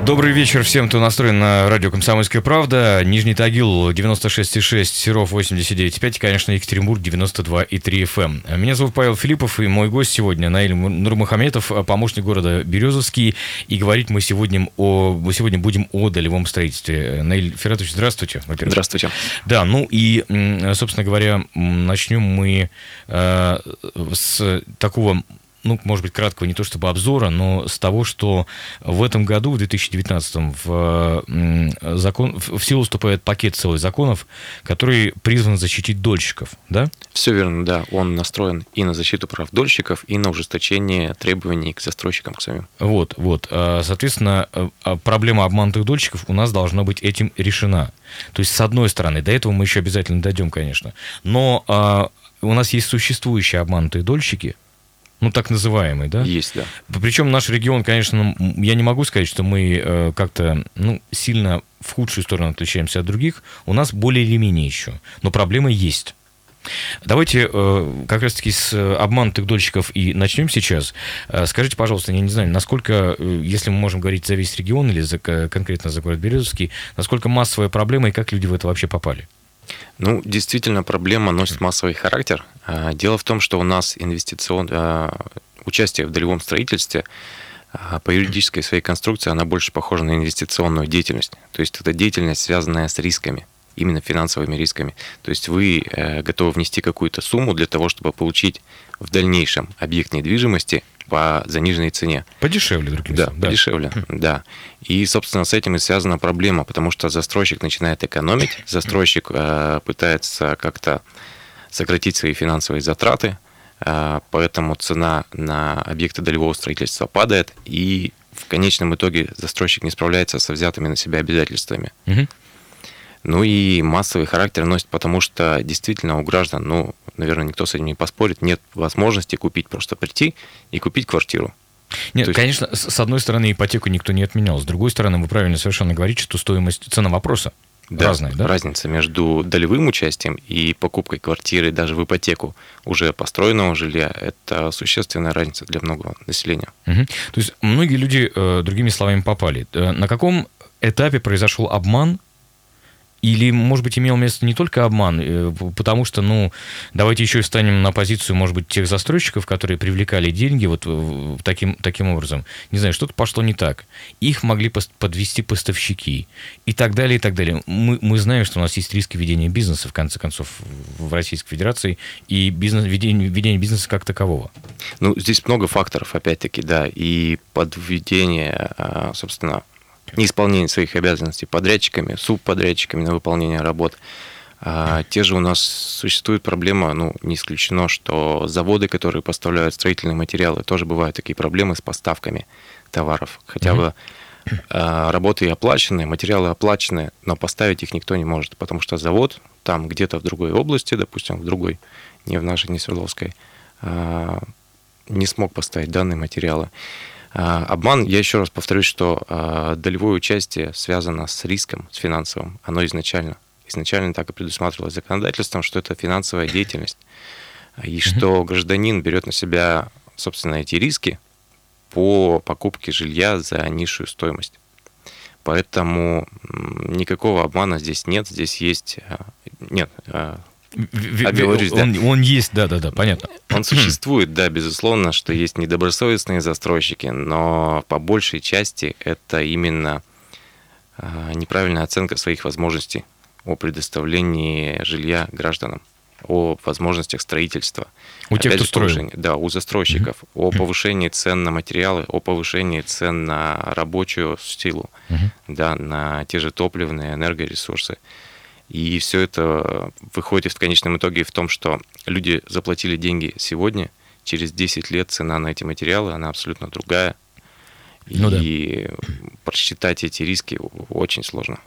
Добрый вечер всем, кто настроен на радио «Комсомольская правда». Нижний Тагил 96,6, Серов 89,5 и, конечно, Екатеринбург 92,3 FM. Эм. Меня зовут Павел Филиппов, и мой гость сегодня Наиль Нурмахаметов, помощник города Березовский. И говорить мы сегодня, о, мы сегодня будем о долевом строительстве. Наиль Фератович, здравствуйте. Здравствуйте. Да, ну и, собственно говоря, начнем мы э, с такого ну, может быть, краткого не то чтобы обзора, но с того, что в этом году, в 2019, в, закон, в силу вступает пакет целых законов, который призван защитить дольщиков, да? Все верно, да. Он настроен и на защиту прав дольщиков, и на ужесточение требований к застройщикам к самим. Вот, вот. А, соответственно, а, а проблема обманутых дольщиков у нас должна быть этим решена. То есть, с одной стороны, до этого мы еще обязательно дойдем, конечно, но у нас есть существующие обманутые дольщики, ну, так называемый, да? Есть, да. Причем наш регион, конечно, я не могу сказать, что мы э, как-то ну, сильно в худшую сторону отличаемся от других. У нас более или менее еще. Но проблема есть. Давайте э, как раз-таки с обманутых дольщиков и начнем сейчас. Э, скажите, пожалуйста, я не знаю, насколько, э, если мы можем говорить за весь регион или за, конкретно за город Березовский, насколько массовая проблема и как люди в это вообще попали? Ну, действительно, проблема носит массовый характер. А, дело в том, что у нас инвестицион... А, участие в долевом строительстве а, по юридической своей конструкции она больше похожа на инвестиционную деятельность. То есть это деятельность, связанная с рисками, именно финансовыми рисками. То есть вы э, готовы внести какую-то сумму для того, чтобы получить в дальнейшем объект недвижимости по заниженной цене. Подешевле, другим да, да, подешевле, хм. да. И, собственно, с этим и связана проблема, потому что застройщик начинает экономить, застройщик э, пытается как-то сократить свои финансовые затраты, э, поэтому цена на объекты долевого строительства падает, и в конечном итоге застройщик не справляется со взятыми на себя обязательствами. Угу. Ну и массовый характер носит, потому что действительно у граждан, ну, наверное, никто с этим не поспорит, нет возможности купить, просто прийти и купить квартиру. Нет, есть... конечно, с одной стороны, ипотеку никто не отменял. С другой стороны, вы правильно совершенно говорите, что стоимость, цена вопроса да, разная, да? Разница между долевым участием и покупкой квартиры даже в ипотеку уже построенного жилья – это существенная разница для многого населения. Угу. То есть многие люди, э, другими словами, попали. Э, на каком этапе произошел обман или, может быть, имел место не только обман, э, потому что, ну, давайте еще и встанем на позицию, может быть, тех застройщиков, которые привлекали деньги вот таким, таким образом. Не знаю, что-то пошло не так. Их могли подвести поставщики и так далее, и так далее. Мы, мы знаем, что у нас есть риски ведения бизнеса, в конце концов, в Российской Федерации, и бизнес, ведение, ведение бизнеса как такового. Ну, здесь много факторов, опять-таки, да, и подведение, а, собственно, неисполнение своих обязанностей подрядчиками, субподрядчиками на выполнение работ. А, те же у нас существует проблема, ну, не исключено, что заводы, которые поставляют строительные материалы, тоже бывают такие проблемы с поставками товаров. Хотя mm-hmm. бы а, работы оплачены, материалы оплачены, но поставить их никто не может, потому что завод там где-то в другой области, допустим, в другой, не в нашей, не Свердловской, а, не смог поставить данные материалы. А, обман, я еще раз повторюсь, что а, долевое участие связано с риском, с финансовым. Оно изначально, изначально так и предусматривалось законодательством, что это финансовая деятельность. И что гражданин берет на себя, собственно, эти риски по покупке жилья за низшую стоимость. Поэтому никакого обмана здесь нет. Здесь есть... А, а Беларусь, он, да. он есть, да, да, да, понятно. Он существует, да, безусловно, что есть недобросовестные застройщики, но по большей части это именно а, неправильная оценка своих возможностей о предоставлении жилья гражданам, о возможностях строительства. У тех, кто строил. Да, у застройщиков, mm-hmm. о повышении цен на материалы, о повышении цен на рабочую силу, mm-hmm. да, на те же топливные энергоресурсы. И все это выходит в конечном итоге в том, что люди заплатили деньги сегодня, через 10 лет цена на эти материалы, она абсолютно другая. Ну, и да. просчитать эти риски очень сложно.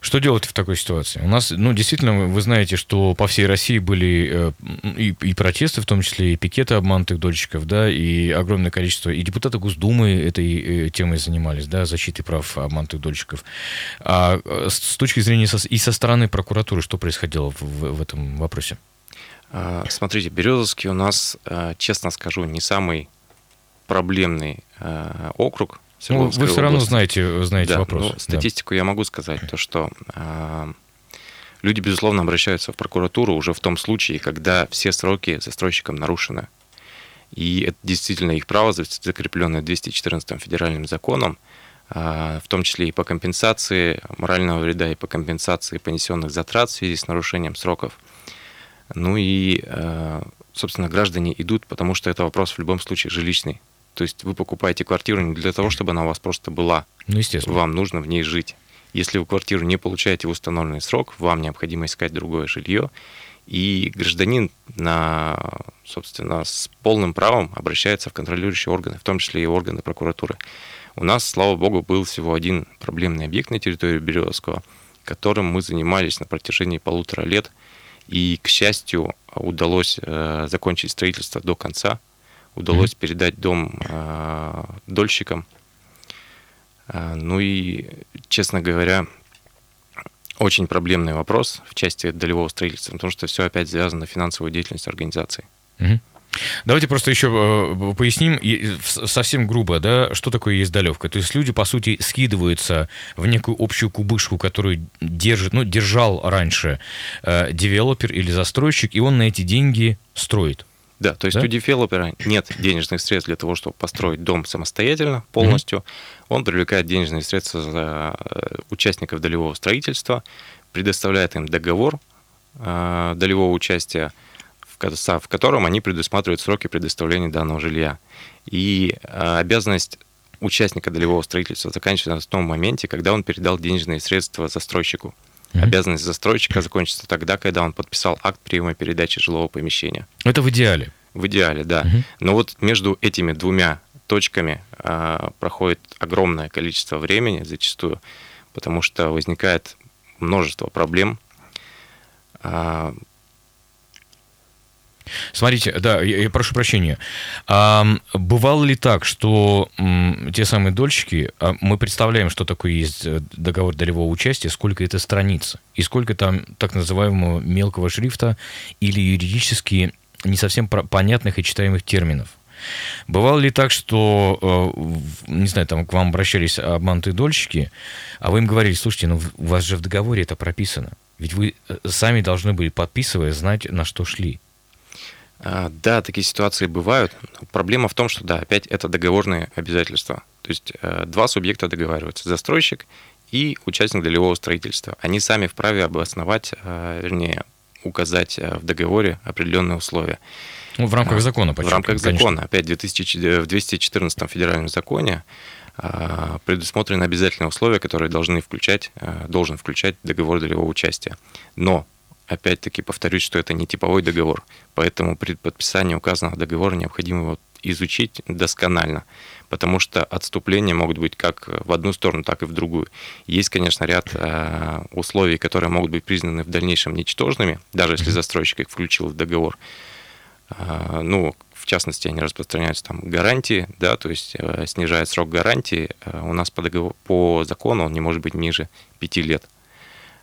Что делать в такой ситуации? У нас, ну, действительно, вы знаете, что по всей России были э, и, и протесты, в том числе и пикеты обманутых дольщиков, да, и огромное количество, и депутаты Госдумы этой э, темой занимались, да, защитой прав обманутых дольщиков. А э, с точки зрения со, и со стороны прокуратуры, что происходило в, в этом вопросе? А, смотрите, Березовский у нас, честно скажу, не самый проблемный округ ну, вы все равно знаете, знаете да, вопрос. Ну, статистику да. я могу сказать, то, что э, люди, безусловно, обращаются в прокуратуру уже в том случае, когда все сроки застройщикам нарушены. И это действительно их право, закрепленное 214 федеральным законом, э, в том числе и по компенсации морального вреда, и по компенсации понесенных затрат в связи с нарушением сроков. Ну и, э, собственно, граждане идут, потому что это вопрос в любом случае жилищный. То есть вы покупаете квартиру не для того, чтобы она у вас просто была. Ну, естественно. Вам нужно в ней жить. Если вы квартиру не получаете в установленный срок, вам необходимо искать другое жилье. И гражданин, на, собственно, с полным правом обращается в контролирующие органы, в том числе и органы прокуратуры. У нас, слава богу, был всего один проблемный объект на территории Березовского, которым мы занимались на протяжении полутора лет. И, к счастью, удалось э, закончить строительство до конца удалось mm-hmm. передать дом э, дольщикам. Э, ну и, честно говоря, очень проблемный вопрос в части долевого строительства, потому что все опять связано на финансовую деятельность организации. Mm-hmm. Давайте просто еще э, поясним совсем грубо, да, что такое есть долевка. То есть люди, по сути, скидываются в некую общую кубышку, которую держит, ну, держал раньше э, девелопер или застройщик, и он на эти деньги строит. Да, то есть да? у девелопера нет денежных средств для того, чтобы построить дом самостоятельно полностью. Mm-hmm. Он привлекает денежные средства за э, участников долевого строительства, предоставляет им договор э, долевого участия, в, в котором они предусматривают сроки предоставления данного жилья. И э, обязанность участника долевого строительства заканчивается в том моменте, когда он передал денежные средства застройщику. Mm-hmm. Обязанность застройщика закончится тогда, когда он подписал акт приема передачи жилого помещения. Это в идеале. В идеале, да. Mm-hmm. Но вот между этими двумя точками а, проходит огромное количество времени зачастую, потому что возникает множество проблем. А, Смотрите, да, я, я прошу прощения. А, бывало ли так, что м, те самые дольщики, а мы представляем, что такое есть э, договор долевого участия, сколько это страниц, и сколько там так называемого мелкого шрифта или юридически не совсем понятных и читаемых терминов? Бывало ли так, что, э, не знаю, там к вам обращались обманутые дольщики, а вы им говорили, слушайте, ну у вас же в договоре это прописано. Ведь вы э, сами должны были, подписывая, знать, на что шли. А, да, такие ситуации бывают. Проблема в том, что, да, опять это договорные обязательства. То есть э, два субъекта договариваются, застройщик и участник долевого строительства. Они сами вправе обосновать, э, вернее, указать э, в договоре определенные условия. Ну, в рамках закона, почему? В рамках конечно. закона. Опять в 2014 федеральном законе предусмотрены обязательные условия, которые должны включать, должен включать договор долевого участия. Но опять-таки повторюсь, что это не типовой договор, поэтому при подписании указанного договора необходимо его изучить досконально, потому что отступления могут быть как в одну сторону, так и в другую. Есть, конечно, ряд э, условий, которые могут быть признаны в дальнейшем ничтожными, даже если застройщик их включил в договор. Э, ну, в частности, они распространяются там гарантии, да, то есть э, снижает срок гарантии. Э, у нас по, договор, по закону он не может быть ниже 5 лет.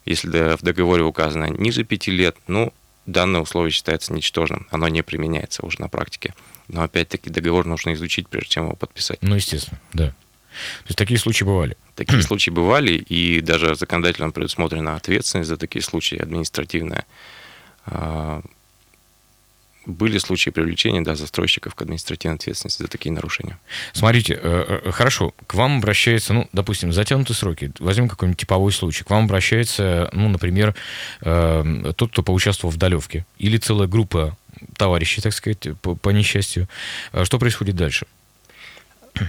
Если в договоре указано ниже 5 лет, ну, данное условие считается ничтожным, оно не применяется уже на практике. Но опять-таки договор нужно изучить, прежде чем его подписать. Ну, естественно, да. То есть такие случаи бывали? Такие случаи бывали, и даже законодательно предусмотрена ответственность за такие случаи административная. Были случаи привлечения да, застройщиков к административной ответственности за такие нарушения. Смотрите, э, э, хорошо, к вам обращается, ну, допустим, затянутые сроки, возьмем какой-нибудь типовой случай, к вам обращается, ну, например, э, тот, кто поучаствовал в долевке, или целая группа товарищей, так сказать, по, по несчастью. Что происходит дальше?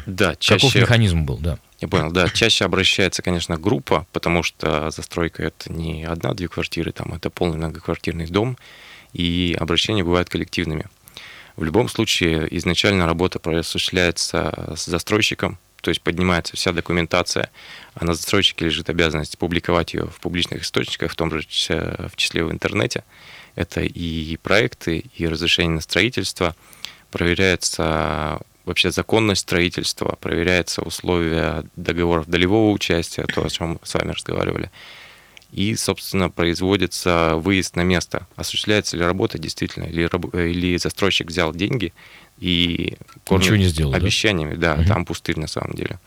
Да, чаще... Каков механизм был, да? Я понял, да. Чаще обращается, конечно, группа, потому что застройка это не одна-две квартиры, там это полный многоквартирный дом, и обращения бывают коллективными. В любом случае, изначально работа осуществляется с застройщиком, то есть поднимается вся документация, а на застройщике лежит обязанность публиковать ее в публичных источниках, в том же в числе в интернете. Это и проекты, и разрешение на строительство. Проверяется вообще законность строительства, проверяются условия договоров долевого участия, то, о чем мы с вами разговаривали. И, собственно, производится выезд на место. Осуществляется ли работа действительно, или, или застройщик взял деньги и Ничего не сделал, обещаниями. Да, да угу. там пустырь на самом деле.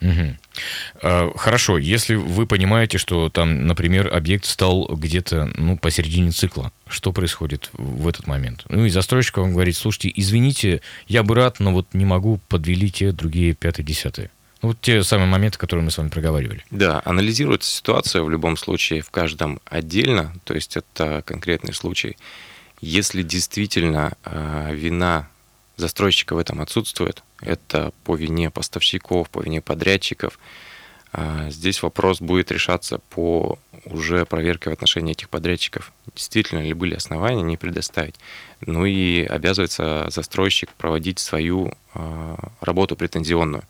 Угу. Хорошо, если вы понимаете, что там, например, объект стал где-то ну, посередине цикла, что происходит в этот момент? Ну и застройщик вам говорит, слушайте, извините, я бы рад, но вот не могу, подвели те другие пятые, десятые. Ну, вот те самые моменты, которые мы с вами проговаривали. Да, анализируется ситуация в любом случае в каждом отдельно, то есть это конкретный случай. Если действительно э, вина застройщика в этом отсутствует, это по вине поставщиков, по вине подрядчиков. А, здесь вопрос будет решаться по уже проверке в отношении этих подрядчиков. Действительно ли были основания не предоставить. Ну и обязывается застройщик проводить свою а, работу претензионную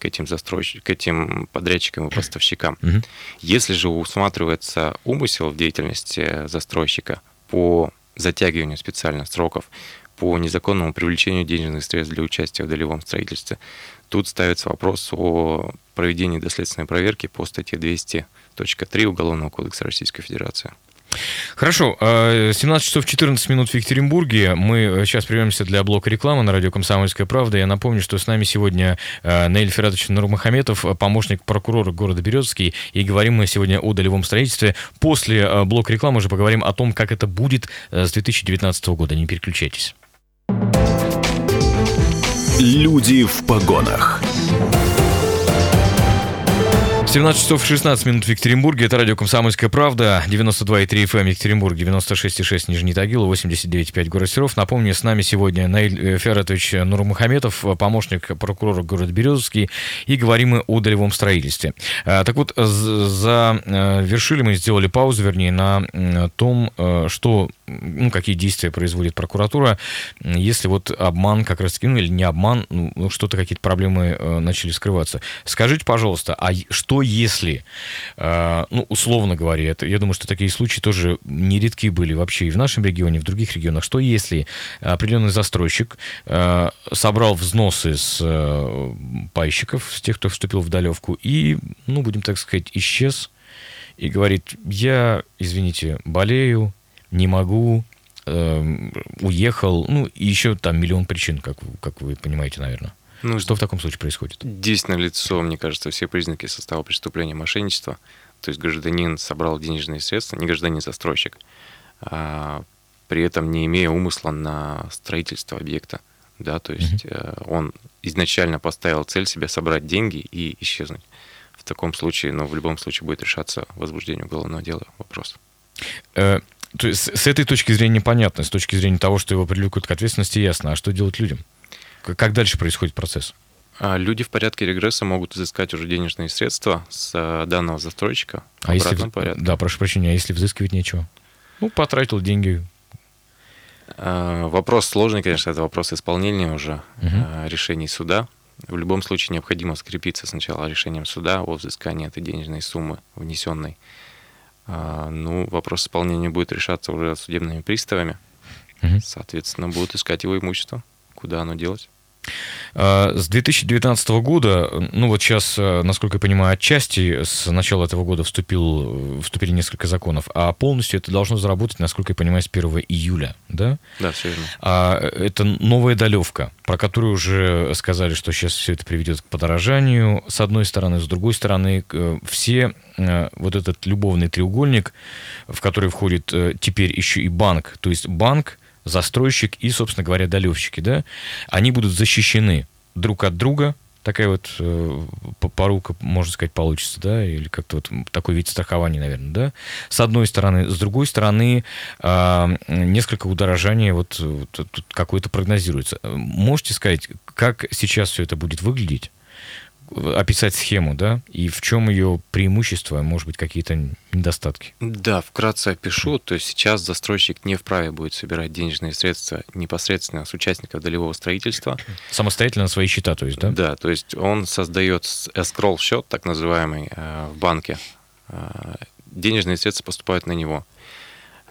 к этим застройщикам, к этим подрядчикам и поставщикам. Угу. Если же усматривается умысел в деятельности застройщика по затягиванию специально сроков, по незаконному привлечению денежных средств для участия в долевом строительстве. Тут ставится вопрос о проведении доследственной проверки по статье 200.3 Уголовного кодекса Российской Федерации. Хорошо, 17 а, часов 14 минут в Екатеринбурге. Мы сейчас прервемся для блока рекламы на радио «Комсомольская правда». Я напомню, что с нами сегодня а, Наиль Фератович Нурмахаметов, помощник прокурора города Березский. И говорим мы сегодня о долевом строительстве. После блока рекламы уже поговорим о том, как это будет с 2019 года. Не переключайтесь. Люди в погонах. 17 часов 16 минут в Екатеринбурге. Это радио «Комсомольская правда». 92,3 FM Екатеринбург, 96,6 Нижний Тагил, 89,5 город Серов. Напомню, с нами сегодня Наиль э, Фератович Нурмухаметов, помощник прокурора города Березовский. И говорим мы о долевом строительстве. А, так вот, завершили мы, сделали паузу, вернее, на том, э, что, ну, какие действия производит прокуратура, если вот обман как раз-таки, ну, или не обман, ну, что-то, какие-то проблемы э, начали скрываться. Скажите, пожалуйста, а что если, э, ну, условно говоря, это, я думаю, что такие случаи тоже нередки были вообще и в нашем регионе, и в других регионах, что если определенный застройщик э, собрал взносы с э, пайщиков, с тех, кто вступил в долевку, и, ну, будем так сказать, исчез, и говорит, я, извините, болею, не могу, уехал, ну, и еще там миллион причин, как, как вы понимаете, наверное. Ну, что в таком случае происходит? Здесь на лицо, мне кажется, все признаки состава преступления мошенничества. То есть гражданин собрал денежные средства, не гражданин-застройщик, а при этом не имея умысла на строительство объекта. Да, то есть mm-hmm. он изначально поставил цель себе собрать деньги и исчезнуть. В таком случае, ну, в любом случае будет решаться возбуждение уголовного дела вопрос. Э, то есть с этой точки зрения понятно, с точки зрения того, что его привлекут к ответственности, ясно. А что делать людям? Как дальше происходит процесс? А, люди в порядке регресса могут изыскать уже денежные средства с э, данного застройщика а если, порядке. Да, прошу прощения, а если взыскивать нечего? Ну, потратил деньги. А, вопрос сложный, конечно, это вопрос исполнения уже угу. решений суда. В любом случае необходимо скрепиться сначала решением суда о взыскании этой денежной суммы внесенной. Ну, вопрос исполнения будет решаться уже судебными приставами. Угу. Соответственно, будут искать его имущество куда оно делось? А, с 2019 года, ну вот сейчас, э, насколько я понимаю, отчасти с начала этого года вступил, вступили несколько законов, а полностью это должно заработать, насколько я понимаю, с 1 июля, да? Да, все верно. А это новая долевка, про которую уже сказали, что сейчас все это приведет к подорожанию, с одной стороны, с другой стороны, все э, вот этот любовный треугольник, в который входит э, теперь еще и банк, то есть банк, застройщик и, собственно говоря, долевщики, да, они будут защищены друг от друга, такая вот э, порука, можно сказать, получится, да, или как-то вот такой вид страхования, наверное, да, с одной стороны. С другой стороны, э, несколько удорожания вот, вот какое-то прогнозируется. Можете сказать, как сейчас все это будет выглядеть? Описать схему, да, и в чем ее преимущество, может быть, какие-то недостатки? Да, вкратце опишу. То есть сейчас застройщик не вправе будет собирать денежные средства непосредственно с участников долевого строительства. Самостоятельно на свои счета, то есть, да? Да, то есть он создает escrow счет, так называемый, э, в банке. Э, денежные средства поступают на него.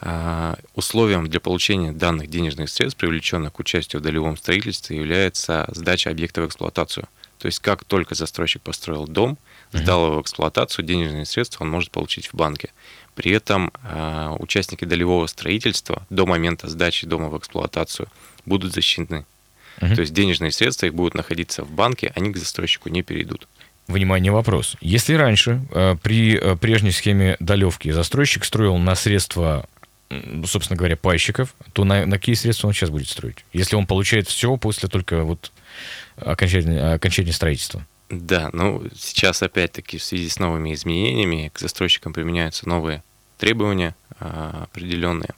Э, условием для получения данных денежных средств, привлеченных к участию в долевом строительстве, является сдача объекта в эксплуатацию. То есть как только застройщик построил дом, сдал его в эксплуатацию, денежные средства он может получить в банке. При этом э, участники долевого строительства до момента сдачи дома в эксплуатацию будут защищены. uh То есть денежные средства их будут находиться в банке, они к застройщику не перейдут. Внимание, вопрос. Если раньше э, при э, прежней схеме долевки застройщик строил на средства собственно говоря, пайщиков, то на, на какие средства он сейчас будет строить? Если он получает все после только вот окончания, окончания строительства. Да, ну сейчас опять-таки в связи с новыми изменениями к застройщикам применяются новые требования а, определенные,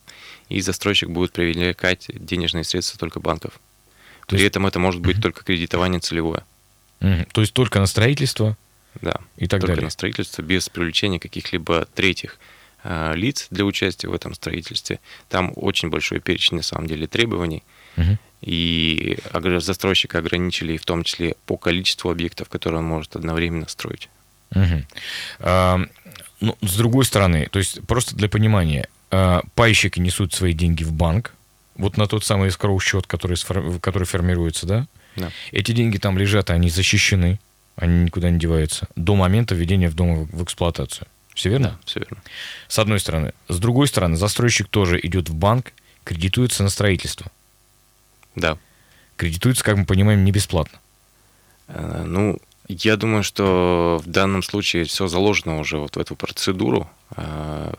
и застройщик будет привлекать денежные средства только банков. То При есть... этом это может быть только кредитование целевое. То есть только на строительство? Да. И так только далее. на строительство без привлечения каких-либо третьих Э, лиц для участия в этом строительстве. Там очень большой перечень, на самом деле, требований. Угу. И застройщика ограничили в том числе по количеству объектов, которые он может одновременно строить. Угу. А, ну, с другой стороны, то есть просто для понимания, а, пайщики несут свои деньги в банк, вот на тот самый escrow счет, который, который формируется, да? да? Эти деньги там лежат, они защищены, они никуда не деваются до момента введения в дом в эксплуатацию. Все верно? Да, все верно. С одной стороны. С другой стороны, застройщик тоже идет в банк, кредитуется на строительство. Да. Кредитуется, как мы понимаем, не бесплатно. Э, ну, я думаю, что в данном случае все заложено уже вот в эту процедуру, э,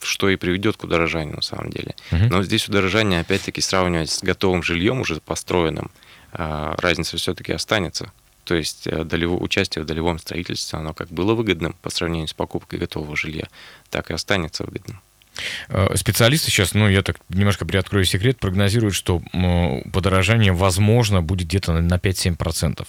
что и приведет к удорожанию на самом деле. Угу. Но здесь удорожание, опять-таки, сравнивать с готовым жильем уже построенным, э, разница все-таки останется. То есть долево, участие в долевом строительстве, оно как было выгодным по сравнению с покупкой готового жилья, так и останется выгодным. Э, специалисты сейчас, ну, я так немножко приоткрою секрет, прогнозируют, что подорожание, возможно, будет где-то на 5-7%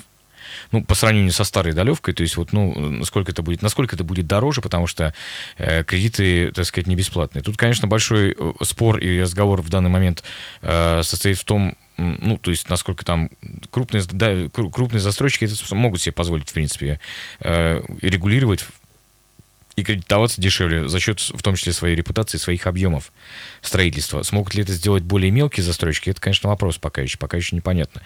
ну, по сравнению со старой долевкой, то есть вот, ну, насколько это будет, насколько это будет дороже, потому что э, кредиты, так сказать, не бесплатные. Тут, конечно, большой э, спор и разговор в данный момент э, состоит в том, ну, то есть, насколько там крупные, да, крупные застройщики это могут себе позволить, в принципе, э, регулировать и кредитоваться дешевле за счет, в том числе, своей репутации, своих объемов строительства. Смогут ли это сделать более мелкие застройщики? Это, конечно, вопрос пока еще, пока еще непонятно.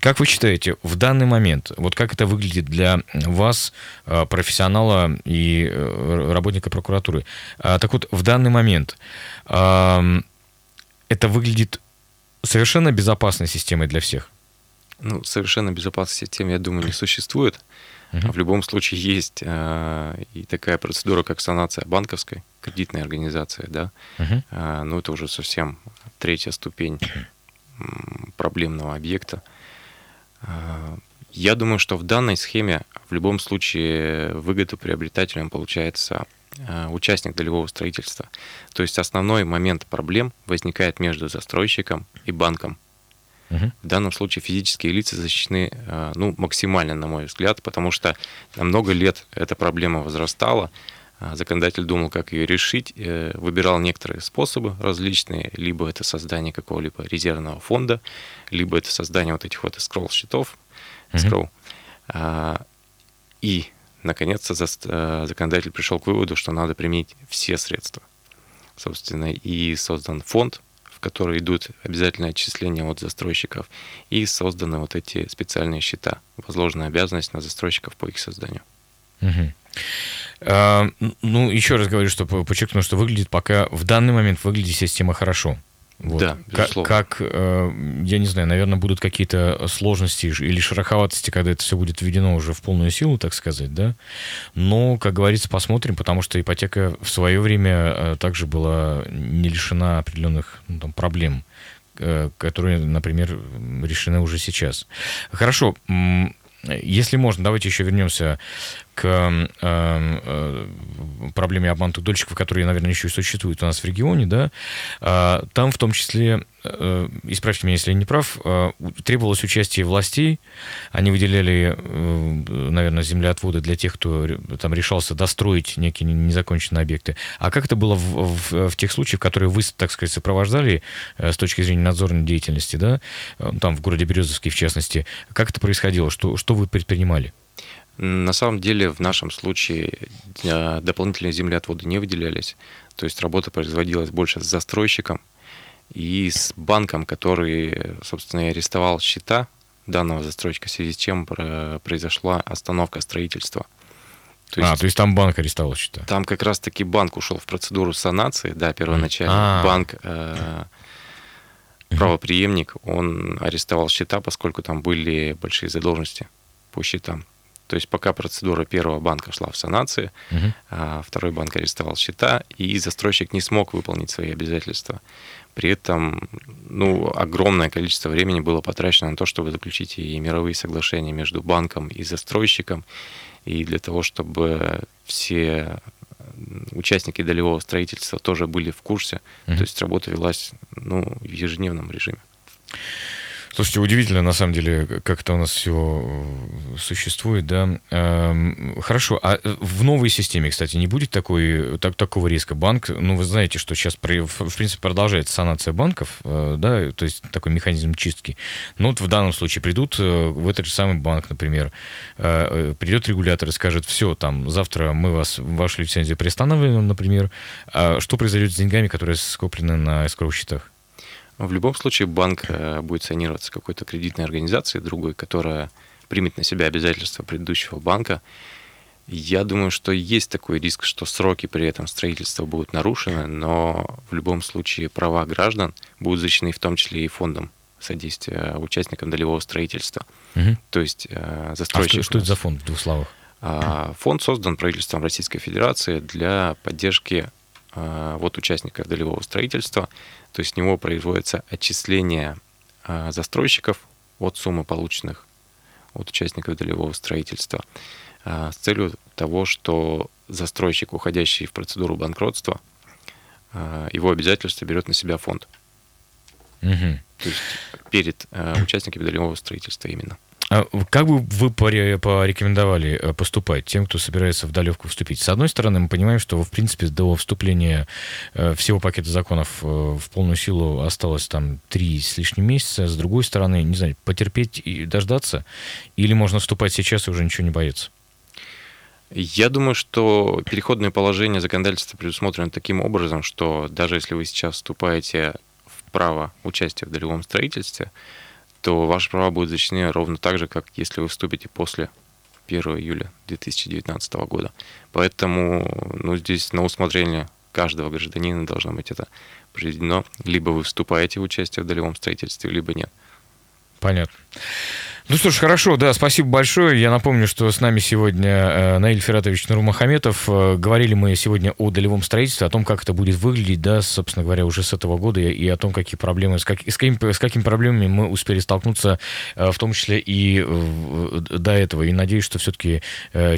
Как вы считаете, в данный момент, вот как это выглядит для вас, э, профессионала и э, работника прокуратуры? А, так вот, в данный момент это выглядит совершенно безопасной системой для всех? Ну, совершенно безопасной системы, я думаю, не существует. Uh-huh. В любом случае есть э, и такая процедура, как санация банковской, кредитной организации, да. Uh-huh. Э, но это уже совсем третья ступень проблемного объекта. Э, я думаю, что в данной схеме в любом случае выгоду приобретателям получается э, участник долевого строительства. То есть основной момент проблем возникает между застройщиком и банком. Угу. В данном случае физические лица защищены э, ну, максимально, на мой взгляд, потому что на много лет эта проблема возрастала. А законодатель думал, как ее решить, э, выбирал некоторые способы различные, либо это создание какого-либо резервного фонда, либо это создание вот этих вот escrow счетов, escrow. Uh-huh. И, наконец-то, э, законодатель пришел к выводу, что надо применить все средства. Собственно, и создан фонд, которые идут обязательное отчисление от застройщиков, и созданы вот эти специальные счета. Возложена обязанность на застройщиков по их созданию. Угу. А, ну, еще раз говорю, что подчеркну, что выглядит пока в данный момент выглядит система хорошо. Вот. Да, безусловно. Как, как, э, я не знаю, наверное, будут какие-то сложности или шероховатости, когда это все будет введено уже в полную силу, так сказать, да. Но, как говорится, посмотрим, потому что ипотека в свое время э, также была не лишена определенных ну, там, проблем, э, которые, например, решены уже сейчас. Хорошо, если можно, давайте еще вернемся к э, э, проблеме обманутых дольщиков, которые, наверное, еще и существуют у нас в регионе, да, э, там в том числе, э, исправьте меня, если я не прав, э, требовалось участие властей, они выделяли, э, наверное, землеотводы для тех, кто там решался достроить некие незаконченные объекты. А как это было в, в, в тех случаях, которые вы, так сказать, сопровождали э, с точки зрения надзорной деятельности, да, э, там в городе Березовске в частности, как это происходило, что, что вы предпринимали? На самом деле в нашем случае э, дополнительные землеотводы не выделялись. То есть работа производилась больше с застройщиком и с банком, который, собственно, и арестовал счета данного застройщика, в связи с чем произошла остановка строительства. То есть, а, то есть там банк арестовал счета? Там как раз-таки банк ушел в процедуру санации, да, первоначально. А-а-а. Банк, э, правоприемник, он арестовал счета, поскольку там были большие задолженности по счетам. То есть пока процедура первого банка шла в санации, угу. а второй банк арестовал счета, и застройщик не смог выполнить свои обязательства. При этом ну, огромное количество времени было потрачено на то, чтобы заключить и мировые соглашения между банком и застройщиком, и для того, чтобы все участники долевого строительства тоже были в курсе. Угу. То есть работа велась ну, в ежедневном режиме. Слушайте, удивительно, на самом деле, как это у нас все э, существует, да. Эм, хорошо, а в новой системе, кстати, не будет такой, так, такого риска? Банк, ну, вы знаете, что сейчас, в принципе, продолжается санация банков, э, да, то есть такой механизм чистки. Ну, вот в данном случае придут э, в этот же самый банк, например, придет регулятор и скажет, все, там, завтра мы вас, вашу лицензию приостанавливаем, например. А что произойдет с деньгами, которые скоплены на эскроу-счетах? В любом случае банк э, будет санироваться какой-то кредитной организацией другой, которая примет на себя обязательства предыдущего банка. Я думаю, что есть такой риск, что сроки при этом строительства будут нарушены, но в любом случае права граждан будут защищены в том числе и фондом содействия участникам долевого строительства. Угу. То есть застройщик... А что, что это за фонд в двух словах? А, фонд создан правительством Российской Федерации для поддержки вот участников долевого строительства то есть с него производится отчисление а, застройщиков от суммы полученных от участников долевого строительства а, с целью того, что застройщик, уходящий в процедуру банкротства, а, его обязательства берет на себя фонд. Угу. То есть перед участниками долевого строительства именно. А как бы вы порекомендовали э, поступать тем, кто собирается в долевку вступить? С одной стороны, мы понимаем, что, в принципе, до вступления э, всего пакета законов э, в полную силу осталось там три с лишним месяца. С другой стороны, не знаю, потерпеть и дождаться? Или можно вступать сейчас и уже ничего не бояться? Я думаю, что переходное положение законодательства предусмотрено таким образом, что даже если вы сейчас вступаете в право участия в долевом строительстве, то ваши права будут защищены ровно так же, как если вы вступите после 1 июля 2019 года. Поэтому ну, здесь на усмотрение каждого гражданина должно быть это проведено. Либо вы вступаете в участие в долевом строительстве, либо нет. Понятно. Ну что ж, хорошо, да, спасибо большое. Я напомню, что с нами сегодня э, Наиль Фератович Нурмахаметов. Э, говорили мы сегодня о долевом строительстве, о том, как это будет выглядеть, да, собственно говоря, уже с этого года, и о том, какие проблемы, с, как, с, какими, с какими проблемами мы успели столкнуться, э, в том числе и до этого. И надеюсь, что все-таки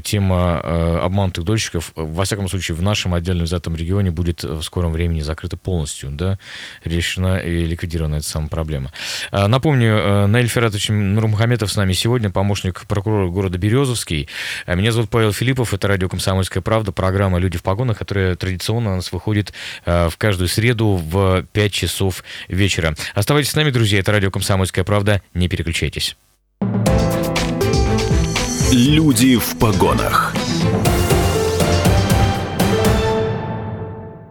тема обманутых дольщиков, во всяком случае, в нашем отдельном взятом регионе будет в скором времени закрыта полностью, да, решена и ликвидирована эта самая проблема. Напомню, Наиль Фератович Нурмахаметов Ахметов с нами сегодня, помощник прокурора города Березовский. А меня зовут Павел Филиппов, это радио «Комсомольская правда», программа «Люди в погонах», которая традиционно у нас выходит э, в каждую среду в 5 часов вечера. Оставайтесь с нами, друзья, это радио «Комсомольская правда», не переключайтесь. Люди в погонах.